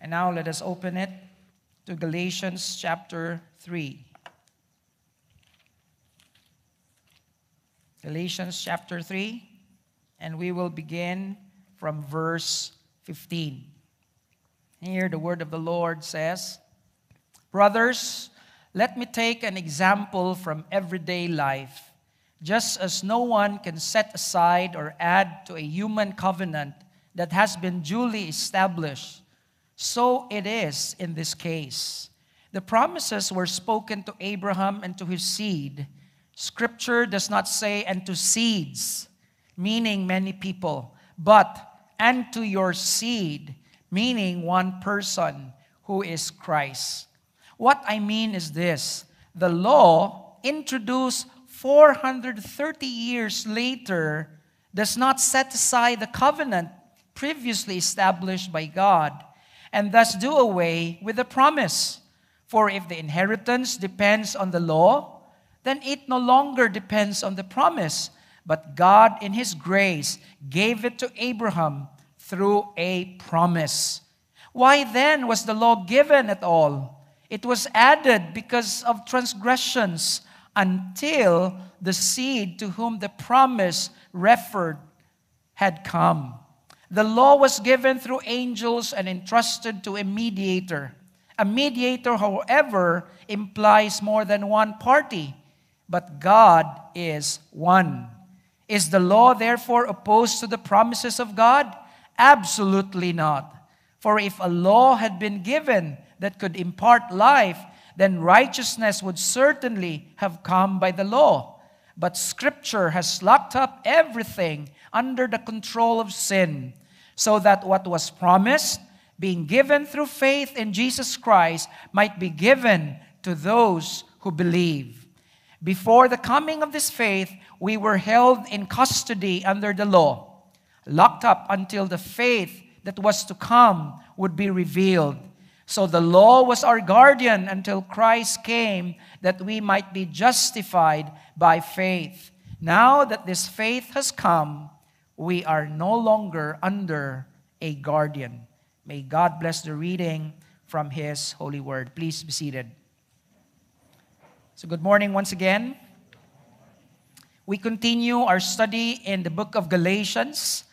And now let us open it to Galatians chapter 3. Galatians chapter 3, and we will begin from verse 15. Here, the word of the Lord says, Brothers, let me take an example from everyday life. Just as no one can set aside or add to a human covenant that has been duly established, so it is in this case. The promises were spoken to Abraham and to his seed. Scripture does not say, and to seeds, meaning many people, but and to your seed, meaning one person who is Christ. What I mean is this the law, introduced 430 years later, does not set aside the covenant previously established by God and thus do away with the promise. For if the inheritance depends on the law, then it no longer depends on the promise, but God, in His grace, gave it to Abraham through a promise. Why then was the law given at all? It was added because of transgressions until the seed to whom the promise referred had come. The law was given through angels and entrusted to a mediator. A mediator, however, implies more than one party, but God is one. Is the law therefore opposed to the promises of God? Absolutely not. For if a law had been given that could impart life, then righteousness would certainly have come by the law. But Scripture has locked up everything under the control of sin, so that what was promised, being given through faith in Jesus Christ, might be given to those who believe. Before the coming of this faith, we were held in custody under the law, locked up until the faith that was to come would be revealed. So the law was our guardian until Christ came that we might be justified by faith. Now that this faith has come, we are no longer under a guardian. May God bless the reading from His holy word. Please be seated. So, good morning once again. We continue our study in the book of Galatians,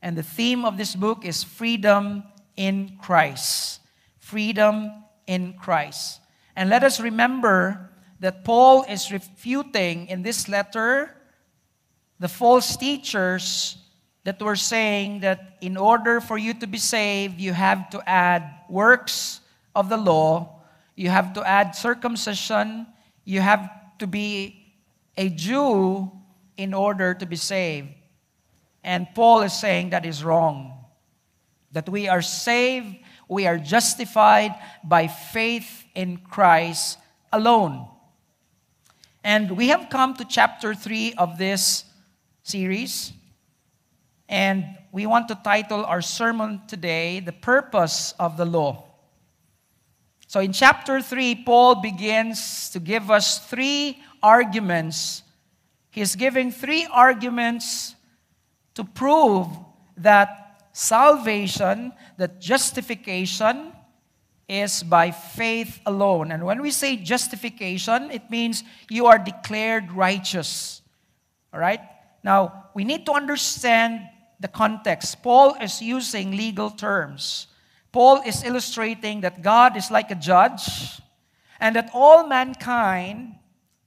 and the theme of this book is freedom in Christ freedom in Christ. And let us remember that Paul is refuting in this letter the false teachers that were saying that in order for you to be saved, you have to add works of the law, you have to add circumcision, you have to be a Jew in order to be saved. And Paul is saying that is wrong. That we are saved we are justified by faith in Christ alone. And we have come to chapter 3 of this series. And we want to title our sermon today, The Purpose of the Law. So in chapter 3, Paul begins to give us three arguments. He's giving three arguments to prove that salvation, that justification is by faith alone. And when we say justification, it means you are declared righteous. All right? Now, we need to understand the context. Paul is using legal terms. Paul is illustrating that God is like a judge and that all mankind,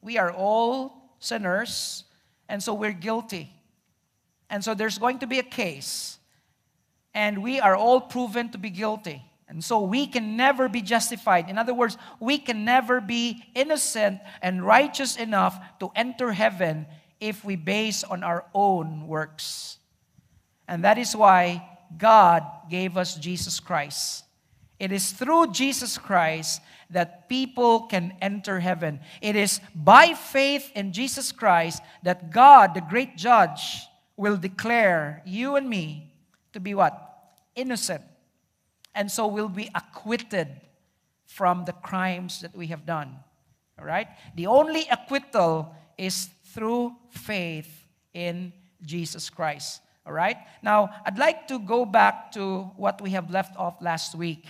we are all sinners, and so we're guilty. And so there's going to be a case and we are all proven to be guilty. And so we can never be justified. In other words, we can never be innocent and righteous enough to enter heaven if we base on our own works. And that is why God gave us Jesus Christ. It is through Jesus Christ that people can enter heaven. It is by faith in Jesus Christ that God, the great judge, will declare you and me to be what? Innocent. And so we'll be acquitted from the crimes that we have done. All right? The only acquittal is through faith in Jesus Christ. All right? Now, I'd like to go back to what we have left off last week.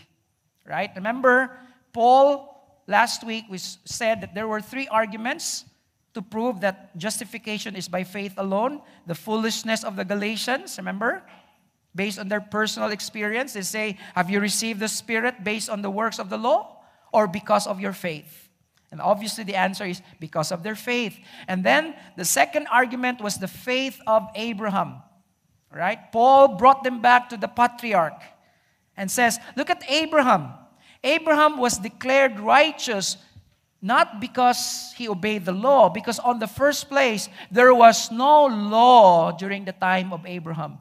right? Remember, Paul, last week, we said that there were three arguments to prove that justification is by faith alone. The foolishness of the Galatians, remember? Based on their personal experience, they say, Have you received the Spirit based on the works of the law or because of your faith? And obviously, the answer is because of their faith. And then the second argument was the faith of Abraham. Right? Paul brought them back to the patriarch and says, Look at Abraham. Abraham was declared righteous not because he obeyed the law, because on the first place, there was no law during the time of Abraham.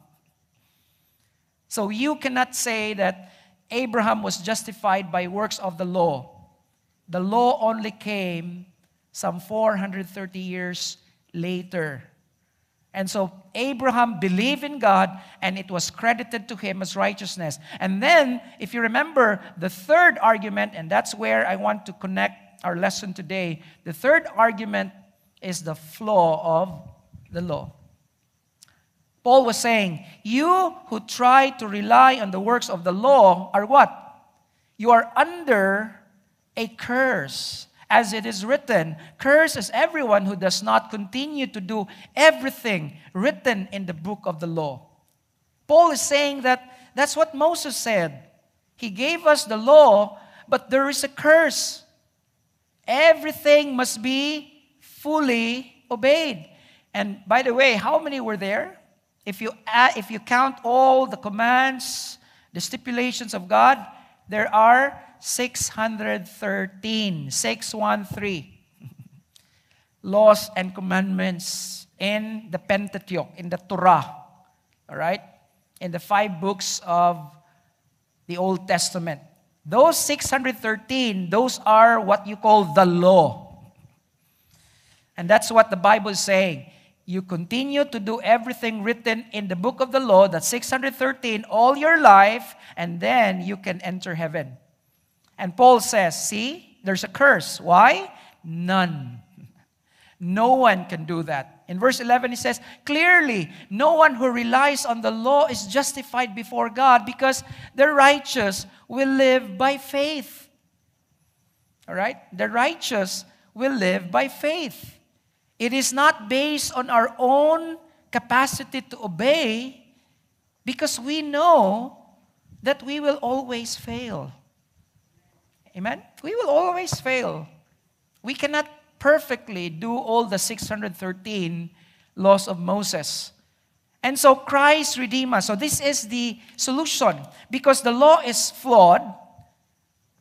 So you cannot say that Abraham was justified by works of the law. The law only came some 430 years later. And so Abraham believed in God and it was credited to him as righteousness. And then, if you remember the third argument, and that's where I want to connect our lesson today, the third argument is the flaw of the law. Paul was saying, You who try to rely on the works of the law are what? You are under a curse. As it is written, Curse is everyone who does not continue to do everything written in the book of the law. Paul is saying that that's what Moses said. He gave us the law, but there is a curse. Everything must be fully obeyed. And by the way, how many were there? If you, add, if you count all the commands, the stipulations of God, there are 613, 613 laws and commandments in the Pentateuch, in the Torah. All right? In the five books of the Old Testament. Those 613, those are what you call the law. And that's what the Bible is saying. You continue to do everything written in the book of the law, that 613, all your life, and then you can enter heaven. And Paul says, see, there's a curse. Why? None. No one can do that. In verse 11, he says, clearly, no one who relies on the law is justified before God because the righteous will live by faith. All right? The righteous will live by faith. It is not based on our own capacity to obey because we know that we will always fail. Amen? We will always fail. We cannot perfectly do all the 613 laws of Moses. And so Christ redeemed us. So this is the solution. Because the law is flawed,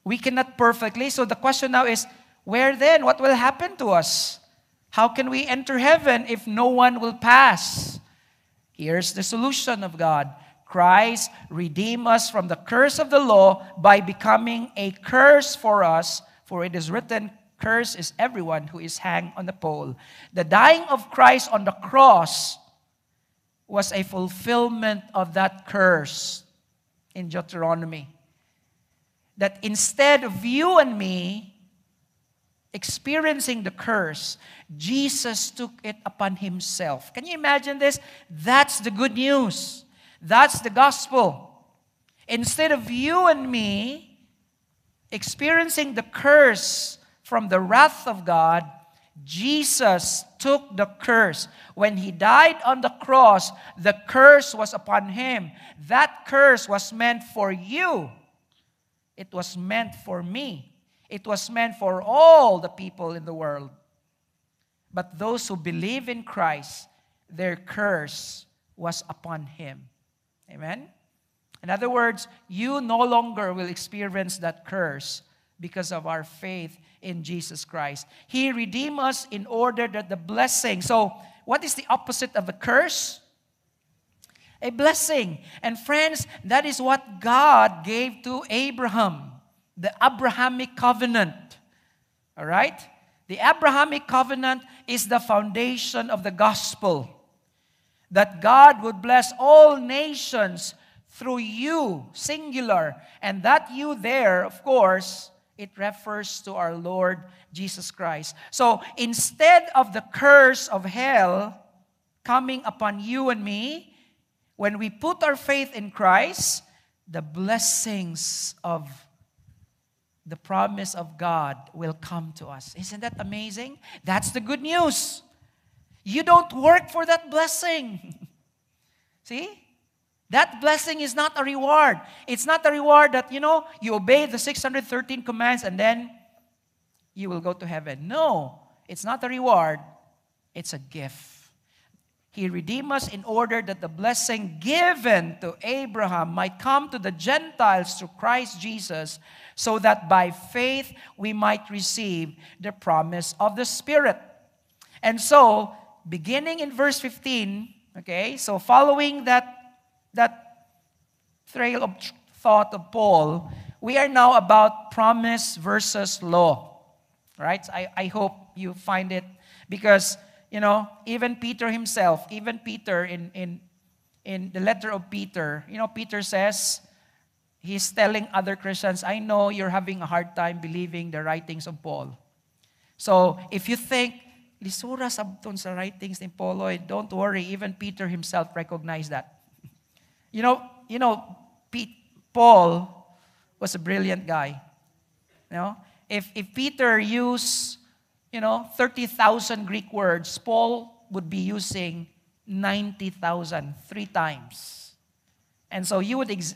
we cannot perfectly. So the question now is, where then? What will happen to us? How can we enter heaven if no one will pass? Here's the solution of God. Christ redeemed us from the curse of the law by becoming a curse for us, for it is written, Curse is everyone who is hanged on the pole. The dying of Christ on the cross was a fulfillment of that curse in Deuteronomy. That instead of you and me experiencing the curse, Jesus took it upon himself. Can you imagine this? That's the good news. That's the gospel. Instead of you and me experiencing the curse from the wrath of God, Jesus took the curse. When he died on the cross, the curse was upon him. That curse was meant for you, it was meant for me, it was meant for all the people in the world. But those who believe in Christ, their curse was upon him. Amen? In other words, you no longer will experience that curse because of our faith in Jesus Christ. He redeemed us in order that the blessing. So, what is the opposite of a curse? A blessing. And friends, that is what God gave to Abraham the Abrahamic covenant. All right? The Abrahamic covenant is the foundation of the gospel that God would bless all nations through you, singular. And that you there, of course, it refers to our Lord Jesus Christ. So instead of the curse of hell coming upon you and me, when we put our faith in Christ, the blessings of the promise of God will come to us. Isn't that amazing? That's the good news. You don't work for that blessing. See? That blessing is not a reward. It's not a reward that, you know, you obey the 613 commands and then you will go to heaven. No, it's not a reward, it's a gift. He redeemed us in order that the blessing given to Abraham might come to the Gentiles through Christ Jesus, so that by faith we might receive the promise of the Spirit. And so, beginning in verse 15, okay, so following that, that trail of thought of Paul, we are now about promise versus law. Right? I, I hope you find it because you know, even Peter himself, even Peter in, in, in the letter of Peter, you know, Peter says, he's telling other Christians, I know you're having a hard time believing the writings of Paul. So if you think, lisura sabton sa writings ni Paulo, eh, don't worry, even Peter himself recognized that. You know, you know, Pete, Paul was a brilliant guy. You know, if, if Peter used you know, 30,000 Greek words, Paul would be using 90,000 three times. And so you would ex-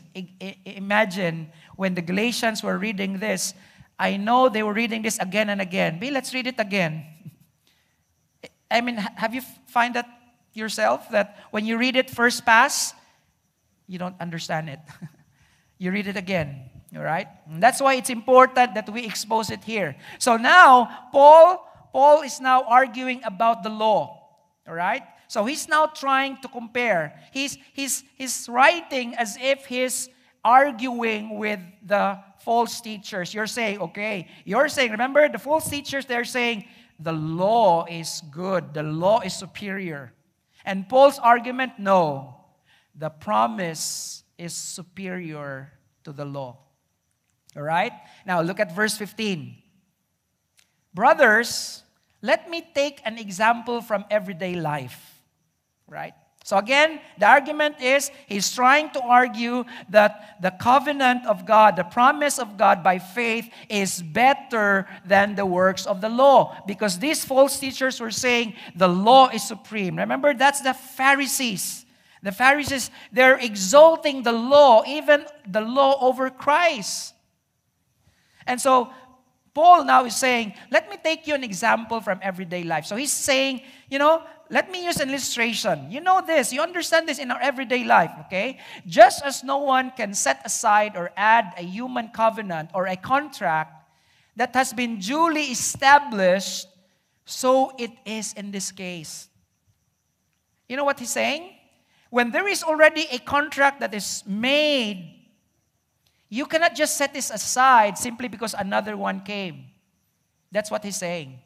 imagine when the Galatians were reading this, I know they were reading this again and again. But let's read it again. I mean, have you find that yourself that when you read it first pass, you don't understand it. you read it again. All right? And that's why it's important that we expose it here. So now, Paul, Paul is now arguing about the law. All right? So he's now trying to compare. He's, he's, he's writing as if he's arguing with the false teachers. You're saying, okay, you're saying, remember, the false teachers, they're saying, the law is good, the law is superior. And Paul's argument, no, the promise is superior to the law. All right? Now look at verse 15. Brothers, let me take an example from everyday life. Right? So again, the argument is he's trying to argue that the covenant of God, the promise of God by faith is better than the works of the law because these false teachers were saying the law is supreme. Remember that's the Pharisees. The Pharisees they're exalting the law, even the law over Christ. And so Paul now is saying, let me take you an example from everyday life. So he's saying, you know, let me use an illustration. You know this, you understand this in our everyday life, okay? Just as no one can set aside or add a human covenant or a contract that has been duly established, so it is in this case. You know what he's saying? When there is already a contract that is made you cannot just set this aside simply because another one came. That's what he's saying.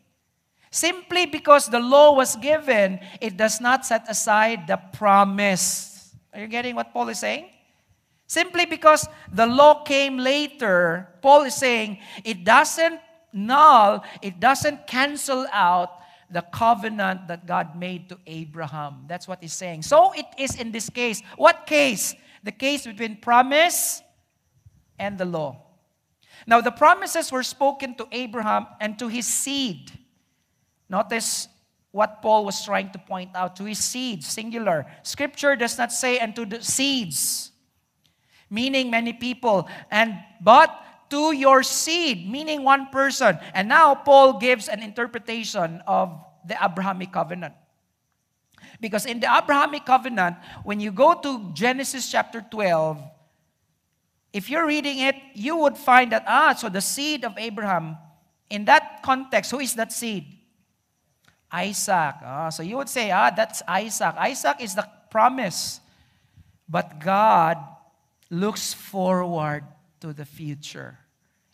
Simply because the law was given, it does not set aside the promise. Are you getting what Paul is saying? Simply because the law came later, Paul is saying it doesn't null, it doesn't cancel out the covenant that God made to Abraham. That's what he's saying. So it is in this case. What case? The case between promise and the law. Now, the promises were spoken to Abraham and to his seed. Notice what Paul was trying to point out to his seed, singular. Scripture does not say unto the seeds, meaning many people, and but to your seed, meaning one person. And now Paul gives an interpretation of the Abrahamic covenant. Because in the Abrahamic covenant, when you go to Genesis chapter 12, if you're reading it, you would find that, ah, so the seed of Abraham, in that context, who is that seed? Isaac. Ah, so you would say, ah, that's Isaac. Isaac is the promise. But God looks forward to the future.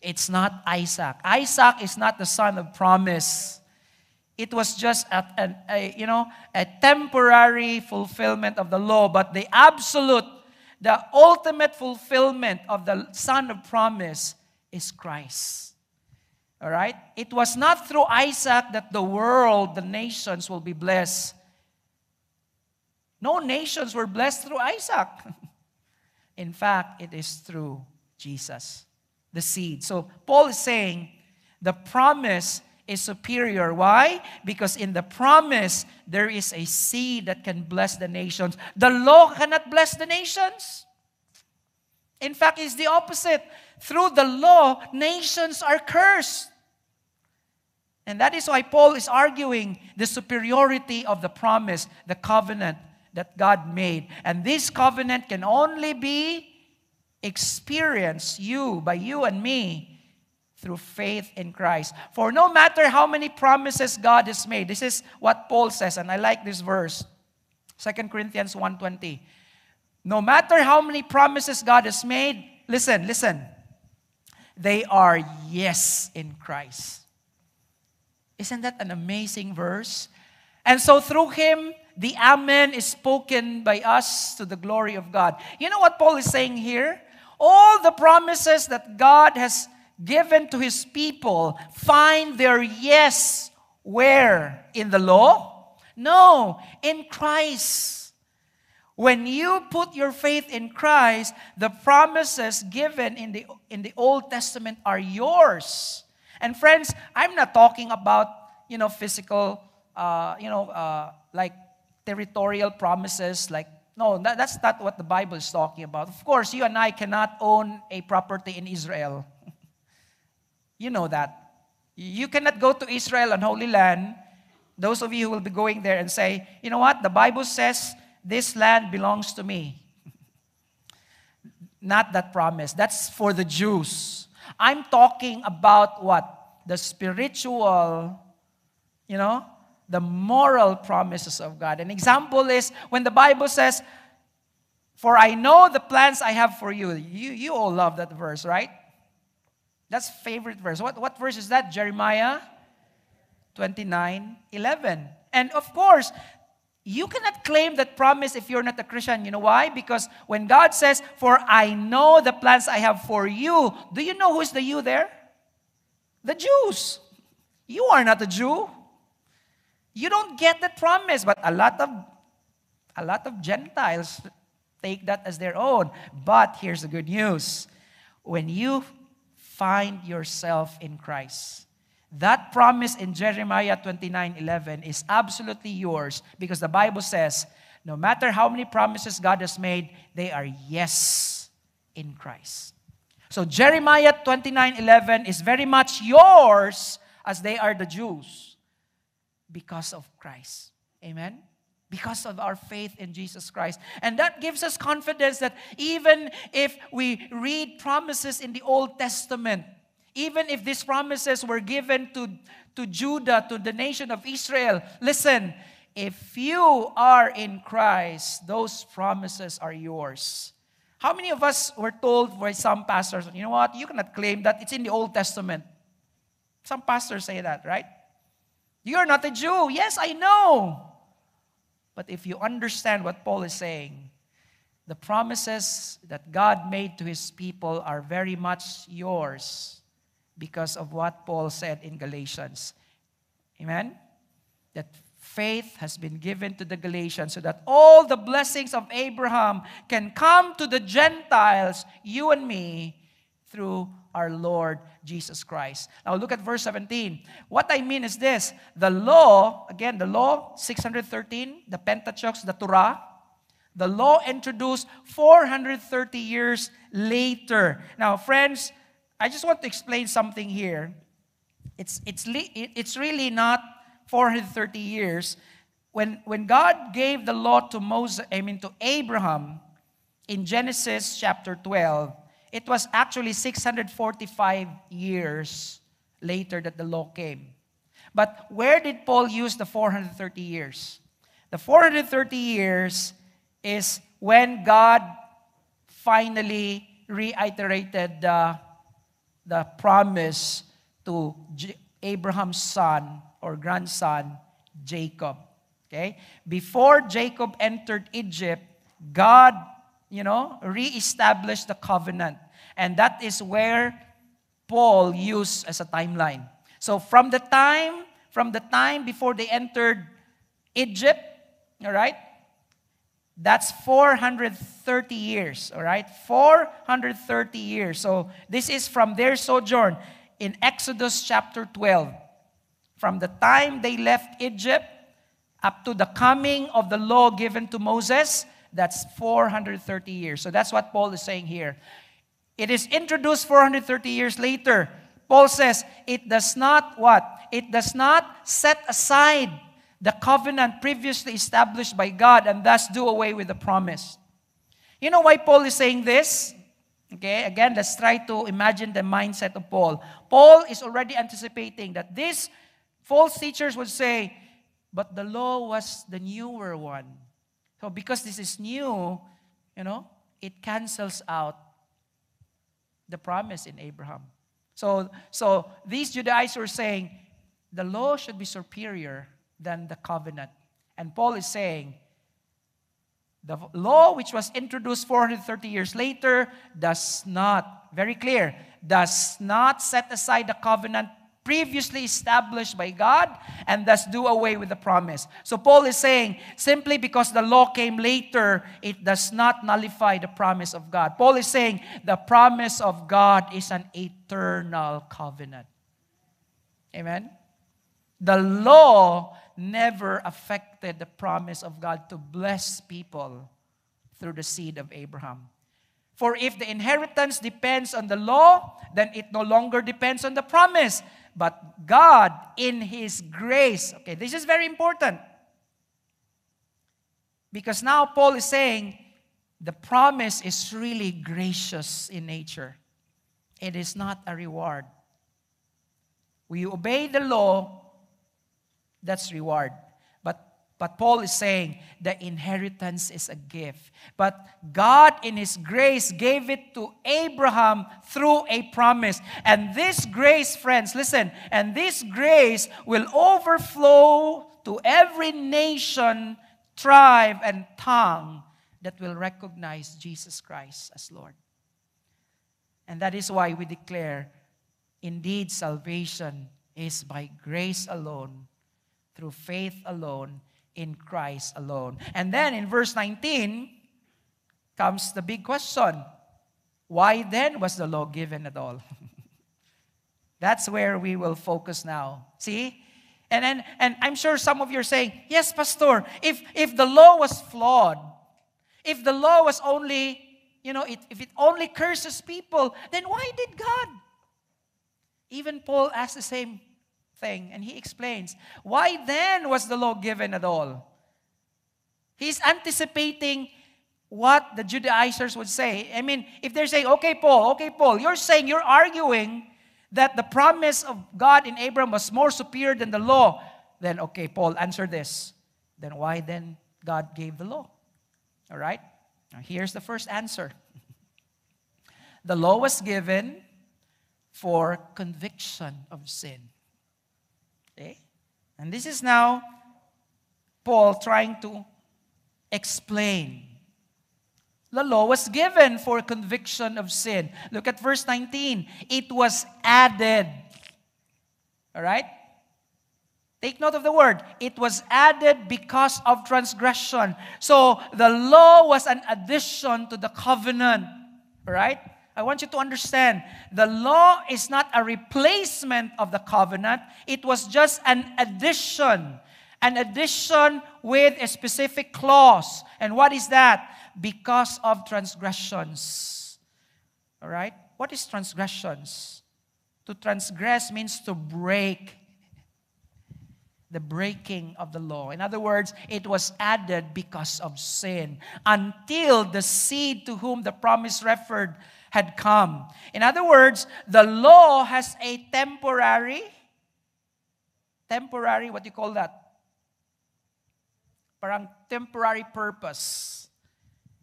It's not Isaac. Isaac is not the son of promise. It was just a, a, a you know a temporary fulfillment of the law, but the absolute the ultimate fulfillment of the Son of Promise is Christ. All right? It was not through Isaac that the world, the nations will be blessed. No nations were blessed through Isaac. In fact, it is through Jesus. the seed. So Paul is saying the promise is superior. Why? Because in the promise, there is a seed that can bless the nations. The law cannot bless the nations. In fact, it's the opposite. Through the law, nations are cursed. And that is why Paul is arguing the superiority of the promise, the covenant that God made. And this covenant can only be experienced you by you and me through faith in Christ. For no matter how many promises God has made, this is what Paul says and I like this verse. 2 Corinthians 1:20. No matter how many promises God has made, listen, listen. They are yes in Christ. Isn't that an amazing verse? And so through him, the Amen is spoken by us to the glory of God. You know what Paul is saying here? All the promises that God has given to his people find their yes where? In the law? No, in Christ. When you put your faith in Christ, the promises given in the, in the Old Testament are yours. And friends, I'm not talking about, you know, physical, uh, you know, uh, like territorial promises, like, no, that, that's not what the Bible is talking about. Of course, you and I cannot own a property in Israel. you know that. You cannot go to Israel and Holy Land. Those of you who will be going there and say, you know what, the Bible says this land belongs to me. Not that promise. That's for the Jews. I'm talking about what? The spiritual, you know, the moral promises of God. An example is when the Bible says, For I know the plans I have for you. You, you all love that verse, right? That's favorite verse. What, what verse is that? Jeremiah 29 11. And of course, you cannot claim that promise if you're not a Christian. You know why? Because when God says, For I know the plans I have for you, do you know who's the you there? The Jews. You are not a Jew. You don't get that promise, but a lot of a lot of Gentiles take that as their own. But here's the good news. When you find yourself in Christ, that promise in Jeremiah 29 11 is absolutely yours because the Bible says, no matter how many promises God has made, they are yes in Christ. So Jeremiah 29 11 is very much yours as they are the Jews because of Christ. Amen? Because of our faith in Jesus Christ. And that gives us confidence that even if we read promises in the Old Testament, even if these promises were given to, to Judah, to the nation of Israel, listen, if you are in Christ, those promises are yours. How many of us were told by some pastors, you know what, you cannot claim that it's in the Old Testament? Some pastors say that, right? You're not a Jew. Yes, I know. But if you understand what Paul is saying, the promises that God made to his people are very much yours because of what Paul said in Galatians. Amen? That faith has been given to the Galatians so that all the blessings of Abraham can come to the Gentiles, you and me, through our Lord Jesus Christ. Now look at verse 17. What I mean is this the law, again, the law 613, the Pentateuch, the Torah, the law introduced 430 years later. Now, friends, I just want to explain something here. It's, it's, it's really not 430 years. When, when God gave the law to Moses, I mean to Abraham in Genesis chapter 12, it was actually 645 years later that the law came. But where did Paul use the 430 years? The 430 years is when God finally reiterated the, the promise to Abraham's son or grandson, Jacob. Okay? Before Jacob entered Egypt, God, you know, reestablished the covenant. And that is where Paul used as a timeline. So from the time, from the time before they entered Egypt, all right, That's 430 years, all right? 430 years. So this is from their sojourn in Exodus chapter 12. From the time they left Egypt up to the coming of the law given to Moses, that's 430 years. So that's what Paul is saying here. It is introduced 430 years later. Paul says it does not what? It does not set aside the covenant previously established by God and thus do away with the promise. You know why Paul is saying this? Okay, again, let's try to imagine the mindset of Paul. Paul is already anticipating that these false teachers would say, but the law was the newer one. So because this is new, you know, it cancels out the promise in Abraham. So, so these Judaizers were saying the law should be superior than the covenant. And Paul is saying, the law which was introduced 430 years later does not, very clear, does not set aside the covenant previously established by God and thus do away with the promise. So Paul is saying, simply because the law came later, it does not nullify the promise of God. Paul is saying, the promise of God is an eternal covenant. Amen? The law never affected the promise of God to bless people through the seed of Abraham. For if the inheritance depends on the law, then it no longer depends on the promise. But God, in His grace, okay, this is very important. Because now Paul is saying the promise is really gracious in nature, it is not a reward. We obey the law, that's reward. But, but Paul is saying the inheritance is a gift. But God, in His grace, gave it to Abraham through a promise. And this grace, friends, listen, and this grace will overflow to every nation, tribe, and tongue that will recognize Jesus Christ as Lord. And that is why we declare indeed salvation is by grace alone through faith alone in Christ alone. And then in verse 19 comes the big question why then was the law given at all? That's where we will focus now. See? And, then, and I'm sure some of you are saying, yes, Pastor, if, if the law was flawed, if the law was only, you know, it, if it only curses people, then why did God? Even Paul asked the same thing. And he explains, why then was the law given at all? He's anticipating what the Judaizers would say. I mean, if they're saying, okay, Paul, okay, Paul, you're saying, you're arguing that the promise of God in Abraham was more superior than the law, then okay, Paul, answer this. Then why then God gave the law? All right? Now here's the first answer. The law was given for conviction of sin. And this is now Paul trying to explain. The law was given for conviction of sin. Look at verse 19. It was added. All right? Take note of the word. It was added because of transgression. So the law was an addition to the covenant. All right? I want you to understand the law is not a replacement of the covenant, it was just an addition. An addition with a specific clause. And what is that? Because of transgressions. All right? What is transgressions? To transgress means to break the breaking of the law. In other words, it was added because of sin until the seed to whom the promise referred had come. In other words, the law has a temporary, temporary, what do you call that? Parang temporary purpose.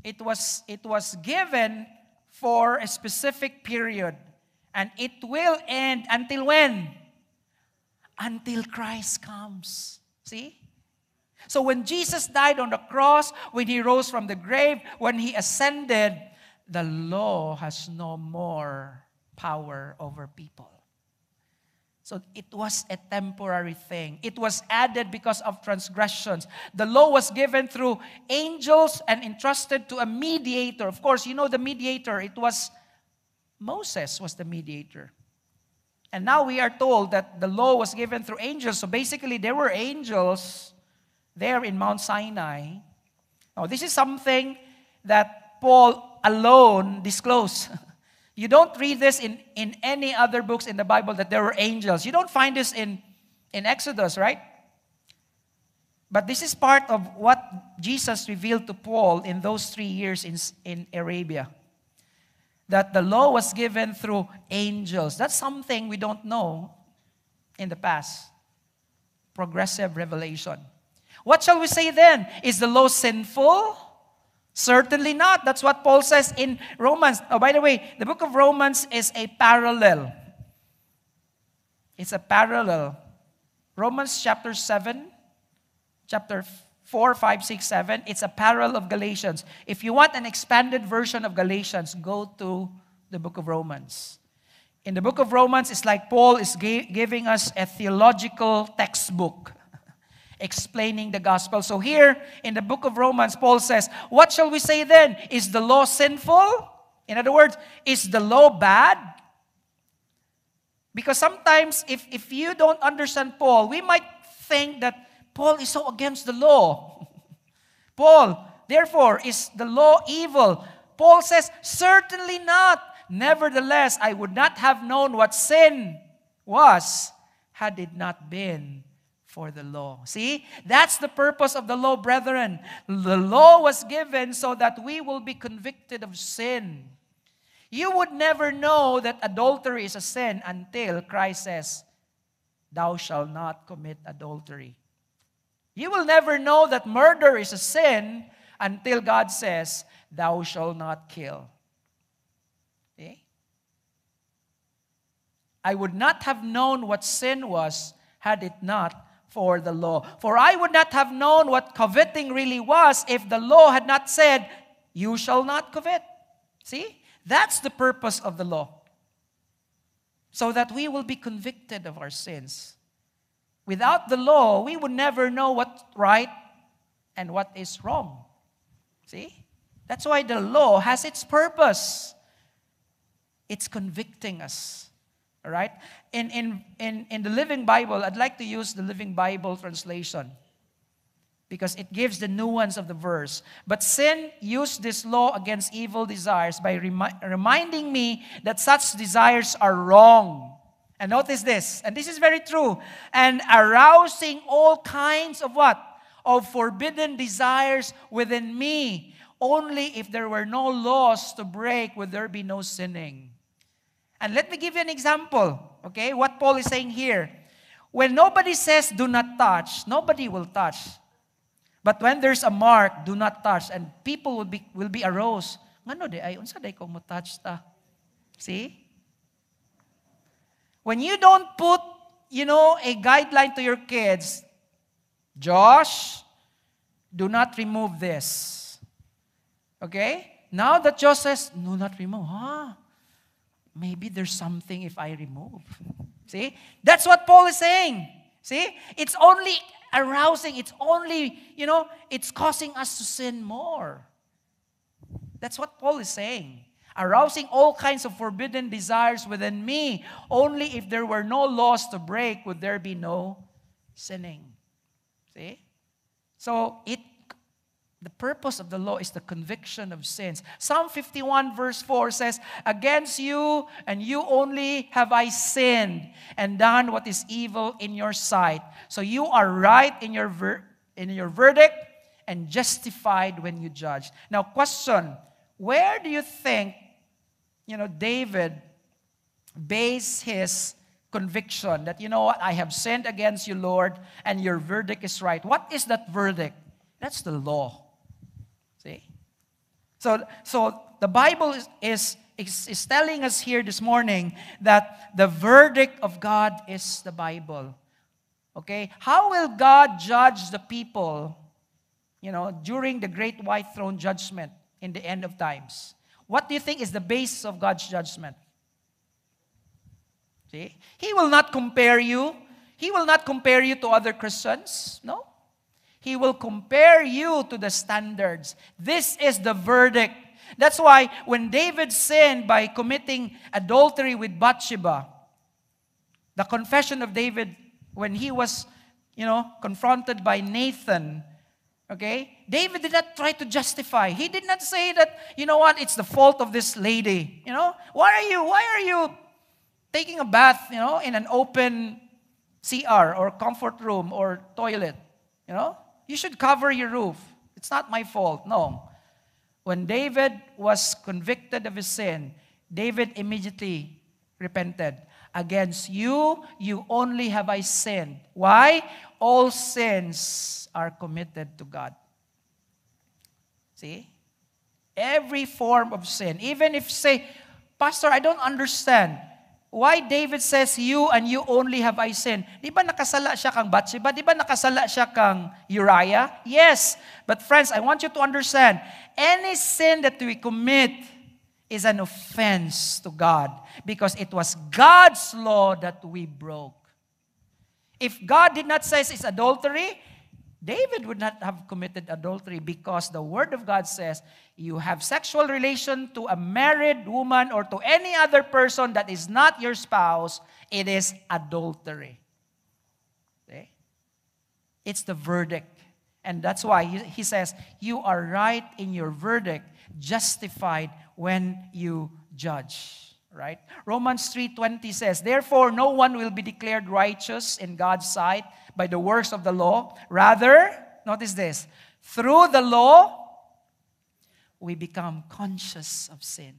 It was, it was given for a specific period. And it will end until when? Until Christ comes. See? So when Jesus died on the cross, when he rose from the grave, when he ascended, the law has no more power over people. So it was a temporary thing. It was added because of transgressions. The law was given through angels and entrusted to a mediator. Of course, you know the mediator. It was Moses was the mediator. And now we are told that the law was given through angels. So basically, there were angels there in Mount Sinai. Now, this is something that Paul alone disclosed. You don't read this in, in any other books in the Bible that there were angels. You don't find this in, in Exodus, right? But this is part of what Jesus revealed to Paul in those three years in, in Arabia. That the law was given through angels. That's something we don't know in the past. Progressive revelation. What shall we say then? Is the law sinful? Certainly not. That's what Paul says in Romans. Oh, by the way, the book of Romans is a parallel. It's a parallel. Romans chapter 7, chapter 4, 5, 6, 7, it's a parallel of Galatians. If you want an expanded version of Galatians, go to the book of Romans. In the book of Romans, it's like Paul is giving us a theological textbook explaining the gospel. So here in the book of Romans, Paul says, What shall we say then? Is the law sinful? In other words, is the law bad? Because sometimes if, if you don't understand Paul, we might think that Paul is so against the law. Paul, therefore, is the law evil? Paul says, Certainly not. Nevertheless, I would not have known what sin was had it not been for the law. See, that's the purpose of the law, brethren. The law was given so that we will be convicted of sin. You would never know that adultery is a sin until Christ says, Thou shalt not commit adultery. You will never know that murder is a sin until God says, Thou shalt not kill. See? I would not have known what sin was had it not for the law. For I would not have known what coveting really was if the law had not said, You shall not covet. See? That's the purpose of the law. So that we will be convicted of our sins. Without the law, we would never know what's right and what is wrong. See? That's why the law has its purpose. It's convicting us. All right? In, in, in, in the Living Bible, I'd like to use the Living Bible translation because it gives the nuance of the verse. But sin used this law against evil desires by remi- reminding me that such desires are wrong. And notice this, and this is very true, and arousing all kinds of what? Of forbidden desires within me. Only if there were no laws to break would there be no sinning. And let me give you an example, okay? What Paul is saying here. When nobody says do not touch, nobody will touch. But when there's a mark, do not touch, and people will be will be aroused. Ngano de ay unsa day mo touch ta? See? When you don't put, you know, a guideline to your kids, Josh, do not remove this. Okay? Now that Josh says, do not remove, huh? Maybe there's something if I remove. See? That's what Paul is saying. See? It's only arousing, it's only, you know, it's causing us to sin more. That's what Paul is saying. Arousing all kinds of forbidden desires within me. Only if there were no laws to break would there be no sinning. See? So it the purpose of the law is the conviction of sins. Psalm 51, verse 4 says, Against you and you only have I sinned and done what is evil in your sight. So you are right in your, ver- in your verdict and justified when you judge. Now, question Where do you think, you know, David based his conviction that, you know what, I have sinned against you, Lord, and your verdict is right? What is that verdict? That's the law. See? So, so the Bible is, is, is, telling us here this morning that the verdict of God is the Bible. Okay? How will God judge the people, you know, during the great white throne judgment in the end of times? What do you think is the basis of God's judgment? See? He will not compare you. He will not compare you to other Christians. No. He will compare you to the standards. This is the verdict. That's why when David sinned by committing adultery with Bathsheba, the confession of David when he was, you know, confronted by Nathan, okay? David did not try to justify. He did not say that, you know what, it's the fault of this lady. You know, why are you, why are you taking a bath, you know, in an open CR or comfort room or toilet? You know, you should cover your roof. It's not my fault. No. When David was convicted of his sin, David immediately repented. Against you, you only have I sinned. Why? All sins are committed to God. See? Every form of sin. Even if say, Pastor, I don't understand. Why David says, you and you only have I sinned? Di ba nakasala siya kang Bathsheba? Di ba nakasala siya kang Uriah? Yes. But friends, I want you to understand, any sin that we commit is an offense to God because it was God's law that we broke. If God did not say it's adultery, David would not have committed adultery because the Word of God says you have sexual relation to a married woman or to any other person that is not your spouse, it is adultery. Okay? It's the verdict. And that's why he, says, You are right in your verdict, justified when you judge right romans 3.20 says therefore no one will be declared righteous in god's sight by the works of the law. Rather notice this through the law we become conscious of sin.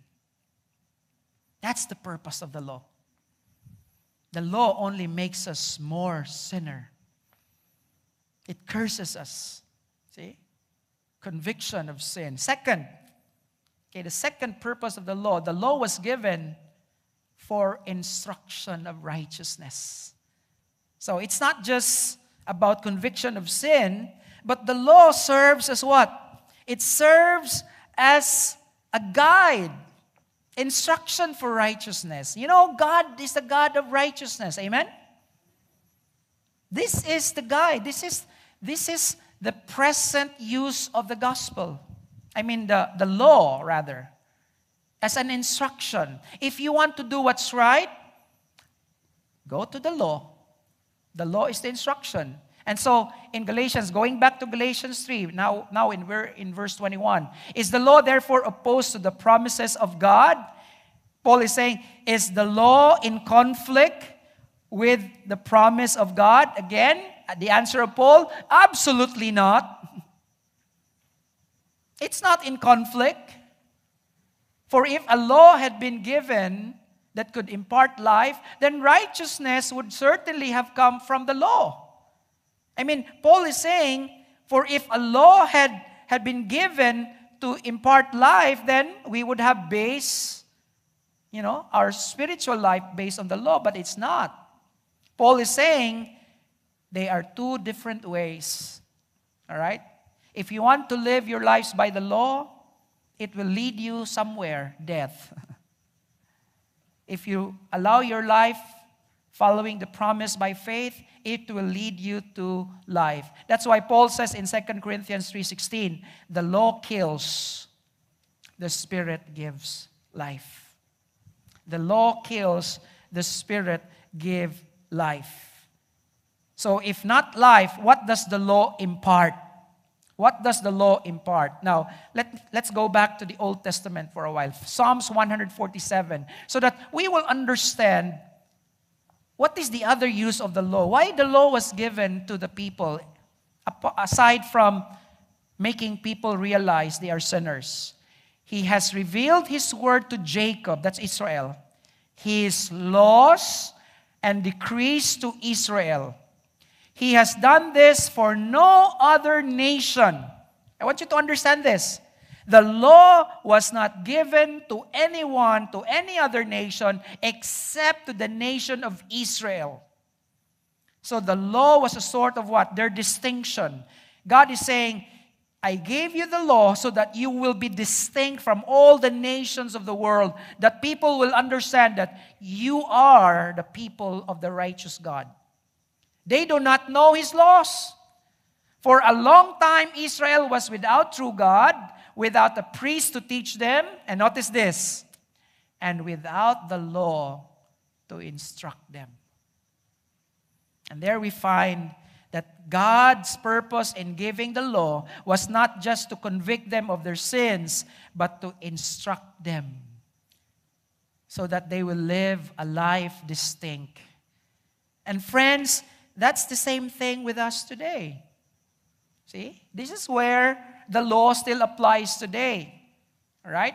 That's the purpose of the law. The law only makes us more sinner. It curses us. See? Conviction of sin. Second Okay, the second purpose of the law, the law was given for instruction of righteousness. So it's not just about conviction of sin, but the law serves as what? It serves as a guide, instruction for righteousness. You know, God is the God of righteousness. Amen? This is the guide. This is, this is the present use of the gospel. I mean, the, the law, rather, as an instruction. If you want to do what's right, go to the law. The law is the instruction. And so in Galatians, going back to Galatians 3, now, now in, we're in verse 21, is the law therefore opposed to the promises of God? Paul is saying, is the law in conflict with the promise of God? Again, the answer of Paul, absolutely not. It's not in conflict. For if a law had been given that could impart life, then righteousness would certainly have come from the law. I mean, Paul is saying, for if a law had, had been given to impart life, then we would have base, you know, our spiritual life based on the law, but it's not. Paul is saying they are two different ways. All right? If you want to live your lives by the law, it will lead you somewhere, death. if you allow your life following the promise by faith, it will lead you to life. That's why Paul says in 2 Corinthians 3:16, the law kills, the spirit gives life. The law kills, the spirit give life. So if not life, what does the law impart? What does the law impart? Now, let, let's go back to the Old Testament for a while. Psalms 147, so that we will understand what is the other use of the law. Why the law was given to the people, aside from making people realize they are sinners. He has revealed His word to Jacob, that's Israel, His laws and decrees to Israel. He has done this for no other nation. I want you to understand this. The law was not given to anyone, to any other nation, except to the nation of Israel. So the law was a sort of what? Their distinction. God is saying, I gave you the law so that you will be distinct from all the nations of the world, that people will understand that you are the people of the righteous God. They do not know his laws. For a long time, Israel was without true God, without a priest to teach them, and notice this, and without the law to instruct them. And there we find that God's purpose in giving the law was not just to convict them of their sins, but to instruct them so that they will live a life distinct. And friends, that's the same thing with us today. See? This is where the law still applies today. All right?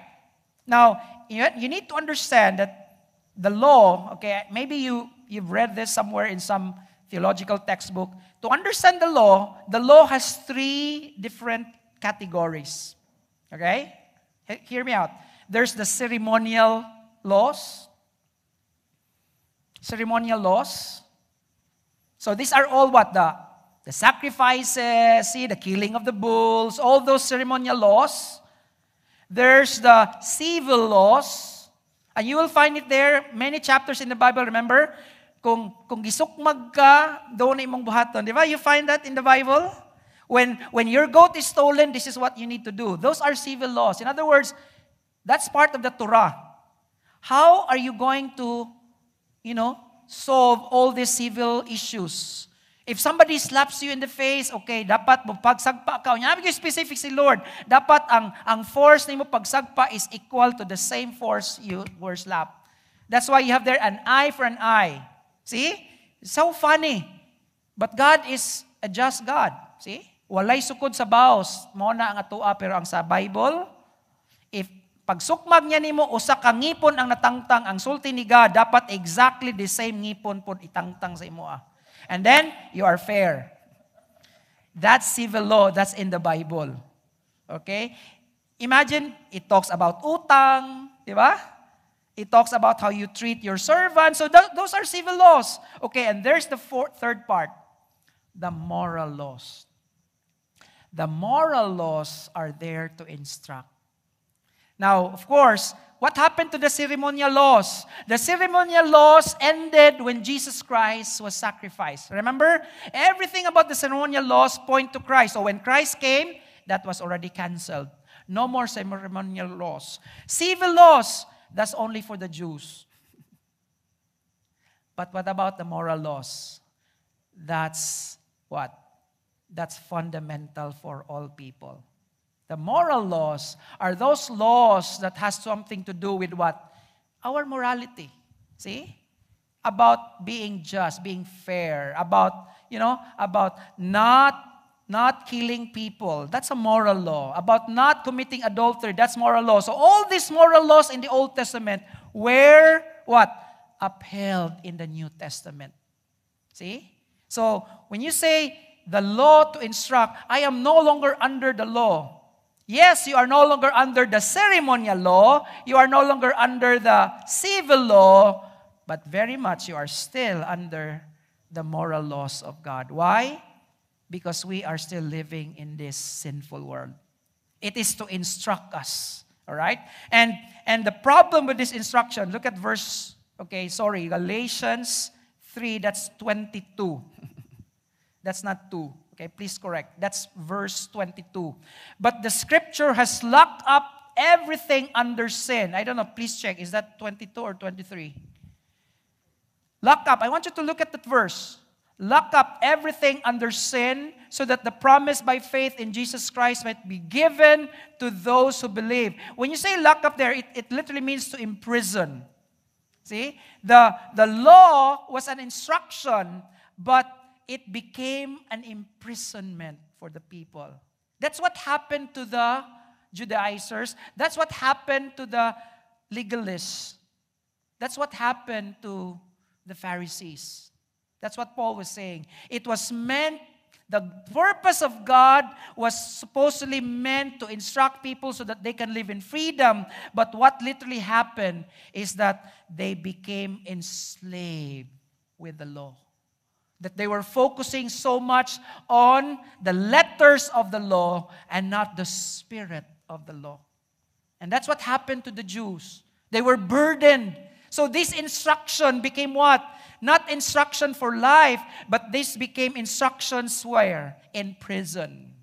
Now, you need to understand that the law, okay, maybe you, you've read this somewhere in some theological textbook. To understand the law, the law has three different categories. Okay? Hear me out. There's the ceremonial laws. Ceremonial laws. So these are all what? The, the sacrifices, see, the killing of the bulls, all those ceremonial laws. There's the civil laws. And you will find it there, many chapters in the Bible, remember? Kung, kung gisukmag ka, doon imong buhaton. Di ba? You find that in the Bible? When, when your goat is stolen, this is what you need to do. Those are civil laws. In other words, that's part of the Torah. How are you going to, you know, solve all these civil issues. If somebody slaps you in the face, okay, dapat mo pagsagpa ka. Unya, ko specific si Lord. Dapat ang, ang force nimo pagsagpa is equal to the same force you were slapped. That's why you have there an eye for an eye. See? so funny. But God is a just God. See? Walay sukod sa baos. Mo na ang atua, pero ang sa Bible, if pag sukmag niya nimo usa ka ngipon ang natangtang ang sulti ni God dapat exactly the same ngipon pod itangtang sa imo ah. And then you are fair. That's civil law that's in the Bible. Okay? Imagine it talks about utang, di ba? It talks about how you treat your servant. So th- those are civil laws. Okay, and there's the fourth, third part. The moral laws. The moral laws are there to instruct now, of course, what happened to the ceremonial laws? The ceremonial laws ended when Jesus Christ was sacrificed. Remember? Everything about the ceremonial laws point to Christ. So when Christ came, that was already canceled. No more ceremonial laws. Civil laws, that's only for the Jews. But what about the moral laws? That's what? That's fundamental for all people. The moral laws are those laws that has something to do with what? Our morality. See? About being just, being fair, about, you know, about not not killing people. That's a moral law. About not committing adultery. That's moral law. So all these moral laws in the Old Testament were what? Upheld in the New Testament. See? So when you say the law to instruct, I am no longer under the law. Yes, you are no longer under the ceremonial law, you are no longer under the civil law, but very much you are still under the moral laws of God. Why? Because we are still living in this sinful world. It is to instruct us, all right? And and the problem with this instruction, look at verse okay, sorry, Galatians 3 that's 22. that's not 2. Okay, please correct. That's verse 22. But the scripture has locked up everything under sin. I don't know, please check. Is that 22 or 23? Lock up. I want you to look at that verse. Lock up everything under sin so that the promise by faith in Jesus Christ might be given to those who believe. When you say lock up there, it, it literally means to imprison. See? The, the law was an instruction, but it became an imprisonment for the people. That's what happened to the Judaizers. That's what happened to the legalists. That's what happened to the Pharisees. That's what Paul was saying. It was meant, the purpose of God was supposedly meant to instruct people so that they can live in freedom. But what literally happened is that they became enslaved with the law. That they were focusing so much on the letters of the law and not the spirit of the law. And that's what happened to the Jews. They were burdened. So this instruction became what? Not instruction for life, but this became instructions where? In prison.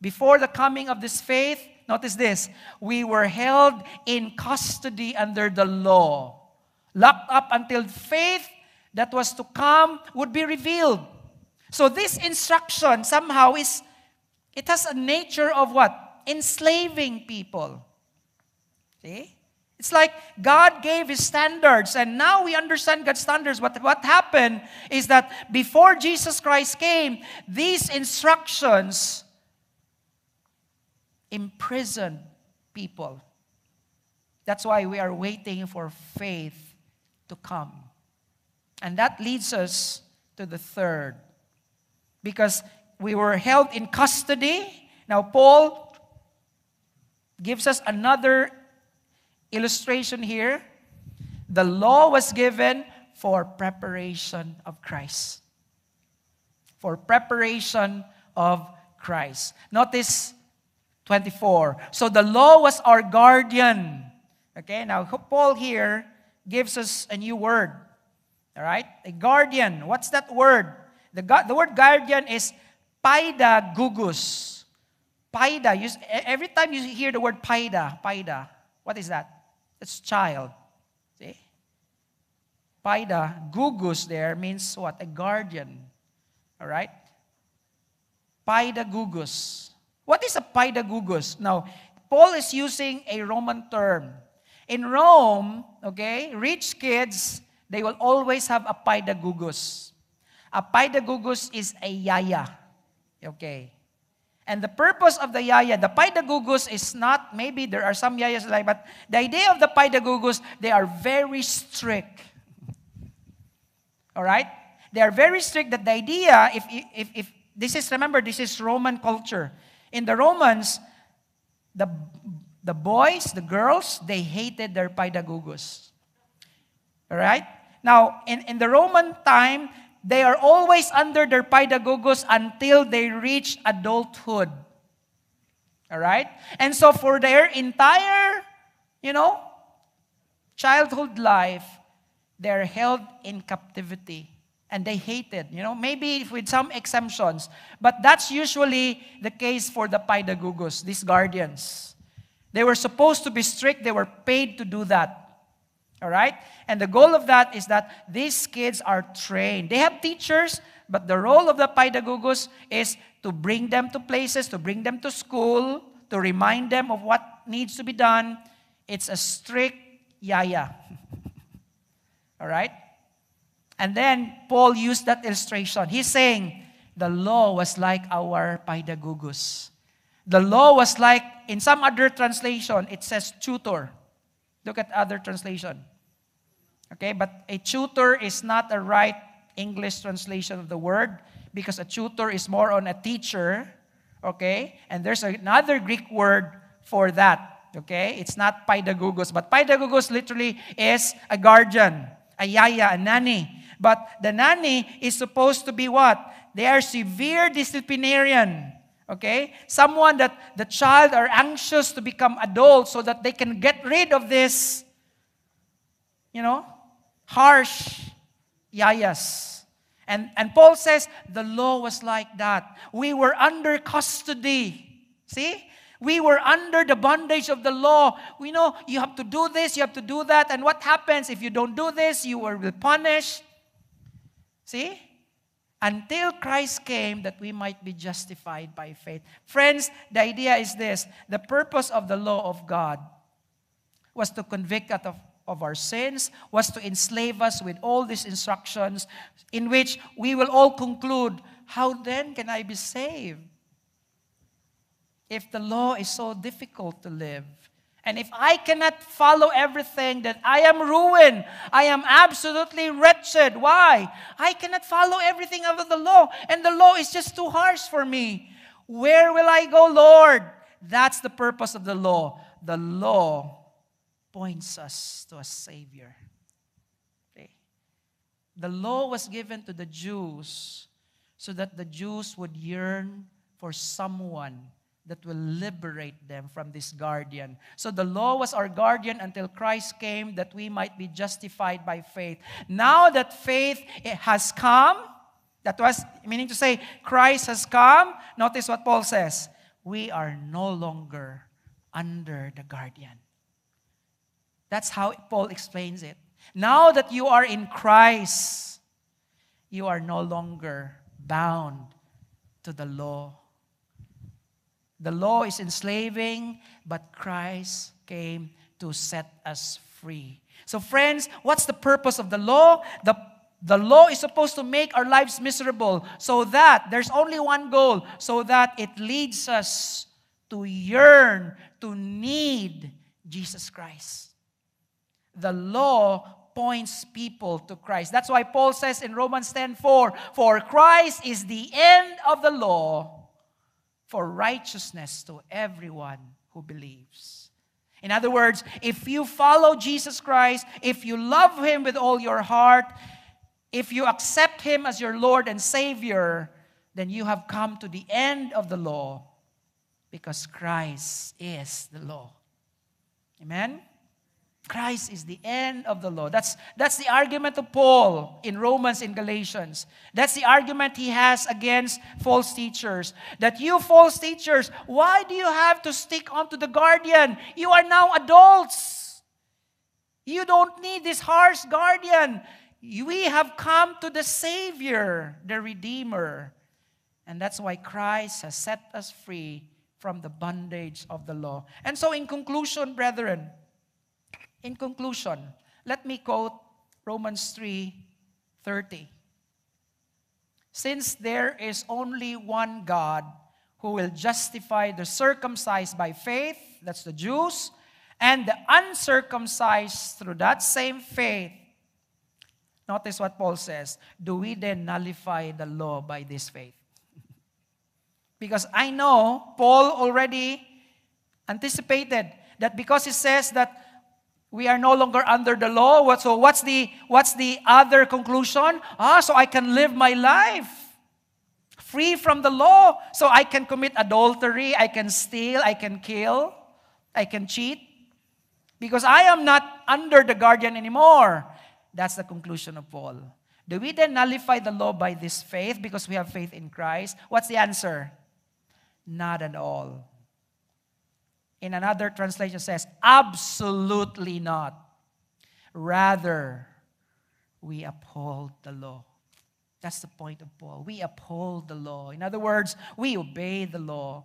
Before the coming of this faith, notice this, we were held in custody under the law, locked up until faith that was to come would be revealed. So this instruction somehow is, it has a nature of what? Enslaving people. See? It's like God gave His standards, and now we understand God's standards. But what happened is that before Jesus Christ came, these instructions imprisoned people. That's why we are waiting for faith to come. And that leads us to the third. Because we were held in custody. Now, Paul gives us another illustration here. The law was given for preparation of Christ. For preparation of Christ. Notice 24. So the law was our guardian. Okay, now Paul here gives us a new word. All right? A guardian. What's that word? The, the word guardian is paida gugus. Paida. You, every time you hear the word paida, paida, what is that? It's child. See? Paida, gugus there means what? A guardian. All right? Paida gugus. What is a paida gugus? Now, Paul is using a Roman term. In Rome, okay, rich kids they will always have a paedagogus. A paedagogus is a yaya. Okay. And the purpose of the yaya, the paedagogus is not, maybe there are some yayas like, but the idea of the paedagogus, they are very strict. All right? They are very strict that the idea, if, if, if this is, remember, this is Roman culture. In the Romans, the, the boys, the girls, they hated their paedagogus. All right? Now, in, in the Roman time, they are always under their paidagogos until they reach adulthood. All right? And so for their entire, you know, childhood life, they're held in captivity and they hated, you know, maybe with some exemptions, but that's usually the case for the paidagogos, these guardians. They were supposed to be strict, they were paid to do that. All right? And the goal of that is that these kids are trained. They have teachers, but the role of the pedagogos is to bring them to places, to bring them to school, to remind them of what needs to be done. It's a strict yaya. All right? And then Paul used that illustration. He's saying the law was like our pedagogos. The law was like, in some other translation, it says tutor. Look at other translation. Okay, but a tutor is not a right English translation of the word because a tutor is more on a teacher. Okay, and there's another Greek word for that. Okay, it's not pedagogos, but pedagogos literally is a guardian, a yaya, a nanny. But the nanny is supposed to be what? They are severe disciplinarian. Okay? Someone that the child are anxious to become adult so that they can get rid of this, you know, harsh yayas. And, and Paul says the law was like that. We were under custody. See? We were under the bondage of the law. We know you have to do this, you have to do that. And what happens if you don't do this? You will be punished. See? Until Christ came that we might be justified by faith. Friends, the idea is this the purpose of the law of God was to convict us of, of our sins, was to enslave us with all these instructions, in which we will all conclude how then can I be saved? If the law is so difficult to live, and if I cannot follow everything, then I am ruined. I am absolutely wretched. Why? I cannot follow everything of the law, and the law is just too harsh for me. Where will I go, Lord? That's the purpose of the law. The law points us to a Savior. Okay? The law was given to the Jews so that the Jews would yearn for someone that will liberate them from this guardian. So the law was our guardian until Christ came that we might be justified by faith. Now that faith eh, has come, that was meaning to say Christ has come, notice what Paul says. We are no longer under the guardian. That's how Paul explains it. Now that you are in Christ, you are no longer bound to the law the law is enslaving, but Christ came to set us free. So, friends, what's the purpose of the law? The, the law is supposed to make our lives miserable so that there's only one goal, so that it leads us to yearn, to need Jesus Christ. The law points people to Christ. That's why Paul says in Romans 10:4, "For Christ is the end of the law for righteousness to everyone who believes. In other words, if you follow Jesus Christ, if you love Him with all your heart, if you accept Him as your Lord and Savior, then you have come to the end of the law because Christ is the law. Amen? Christ is the end of the law. That's, that's the argument of Paul in Romans and Galatians. That's the argument he has against false teachers. That you false teachers, why do you have to stick onto the guardian? You are now adults. You don't need this harsh guardian. We have come to the Savior, the Redeemer. And that's why Christ has set us free from the bondage of the law. And so, in conclusion, brethren, in conclusion, let me quote Romans 3:30. Since there is only one God who will justify the circumcised by faith, that's the Jews, and the uncircumcised through that same faith. Notice what Paul says. Do we then nullify the law by this faith? because I know Paul already anticipated that because he says that we are no longer under the law. So what's the what's the other conclusion? Ah, so I can live my life free from the law. So I can commit adultery, I can steal, I can kill, I can cheat. Because I am not under the guardian anymore. That's the conclusion of Paul. Do we then nullify the law by this faith because we have faith in Christ? What's the answer? Not at all in another translation says, absolutely not. Rather, we uphold the law. That's the point of Paul. We uphold the law. In other words, we obey the law.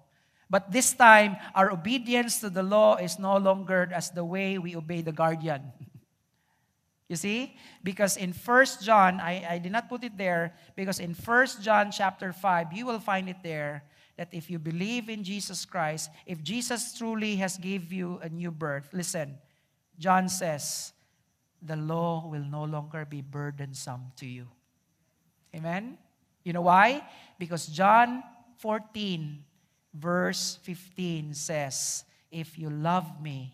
But this time, our obedience to the law is no longer as the way we obey the guardian. you see? Because in First John, I, I did not put it there, because in First John chapter 5, you will find it there that if you believe in Jesus Christ, if Jesus truly has give you a new birth, listen, John says, the law will no longer be burdensome to you. Amen? You know why? Because John 14, verse 15 says, If you love me,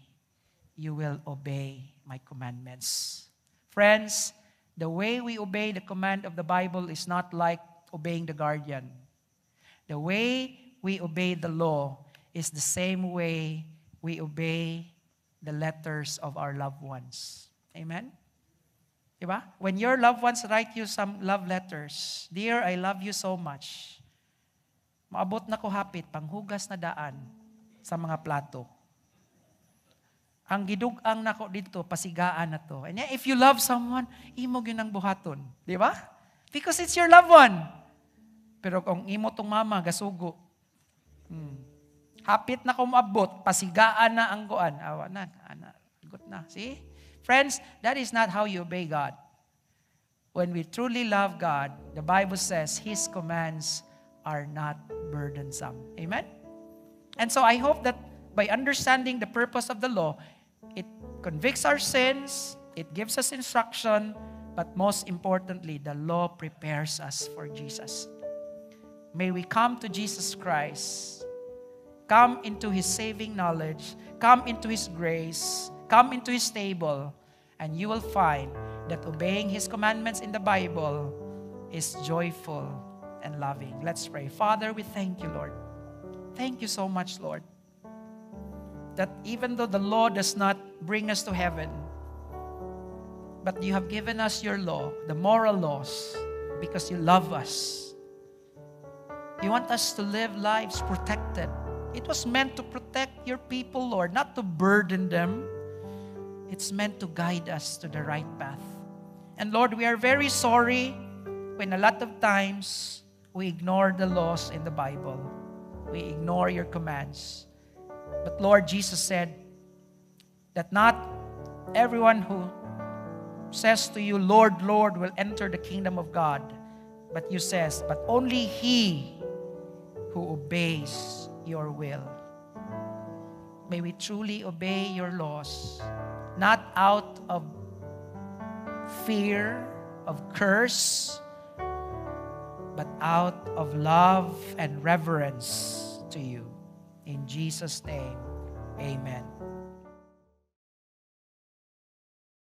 you will obey my commandments. Friends, the way we obey the command of the Bible is not like obeying the guardian. The way we obey the law is the same way we obey the letters of our loved ones. Amen? Diba? When your loved ones write you some love letters, Dear, I love you so much. Maabot na ko hapit, panghugas na daan sa mga plato. Ang gidug-ang nako dito, pasigaan na to. And if you love someone, imog yun ang buhaton. Di ba? Because it's your loved one. Pero kung imo tong mama, gasugo. Hmm. Hapit na kumabot, pasigaan na ang kuan. Awa na, ana, good na. See? Friends, that is not how you obey God. When we truly love God, the Bible says His commands are not burdensome. Amen? And so I hope that by understanding the purpose of the law, it convicts our sins, it gives us instruction, but most importantly, the law prepares us for Jesus. May we come to Jesus Christ, come into His saving knowledge, come into His grace, come into His table, and you will find that obeying His commandments in the Bible is joyful and loving. Let's pray. Father, we thank you, Lord. Thank you so much, Lord, that even though the law does not bring us to heaven, but you have given us your law, the moral laws, because you love us. You want us to live lives protected. It was meant to protect your people, Lord, not to burden them. It's meant to guide us to the right path. And Lord, we are very sorry when a lot of times we ignore the laws in the Bible, we ignore your commands. But Lord, Jesus said that not everyone who says to you, Lord, Lord, will enter the kingdom of God. But you says, but only he who obeys your will. May we truly obey your laws, not out of fear, of curse, but out of love and reverence to you. In Jesus' name, amen.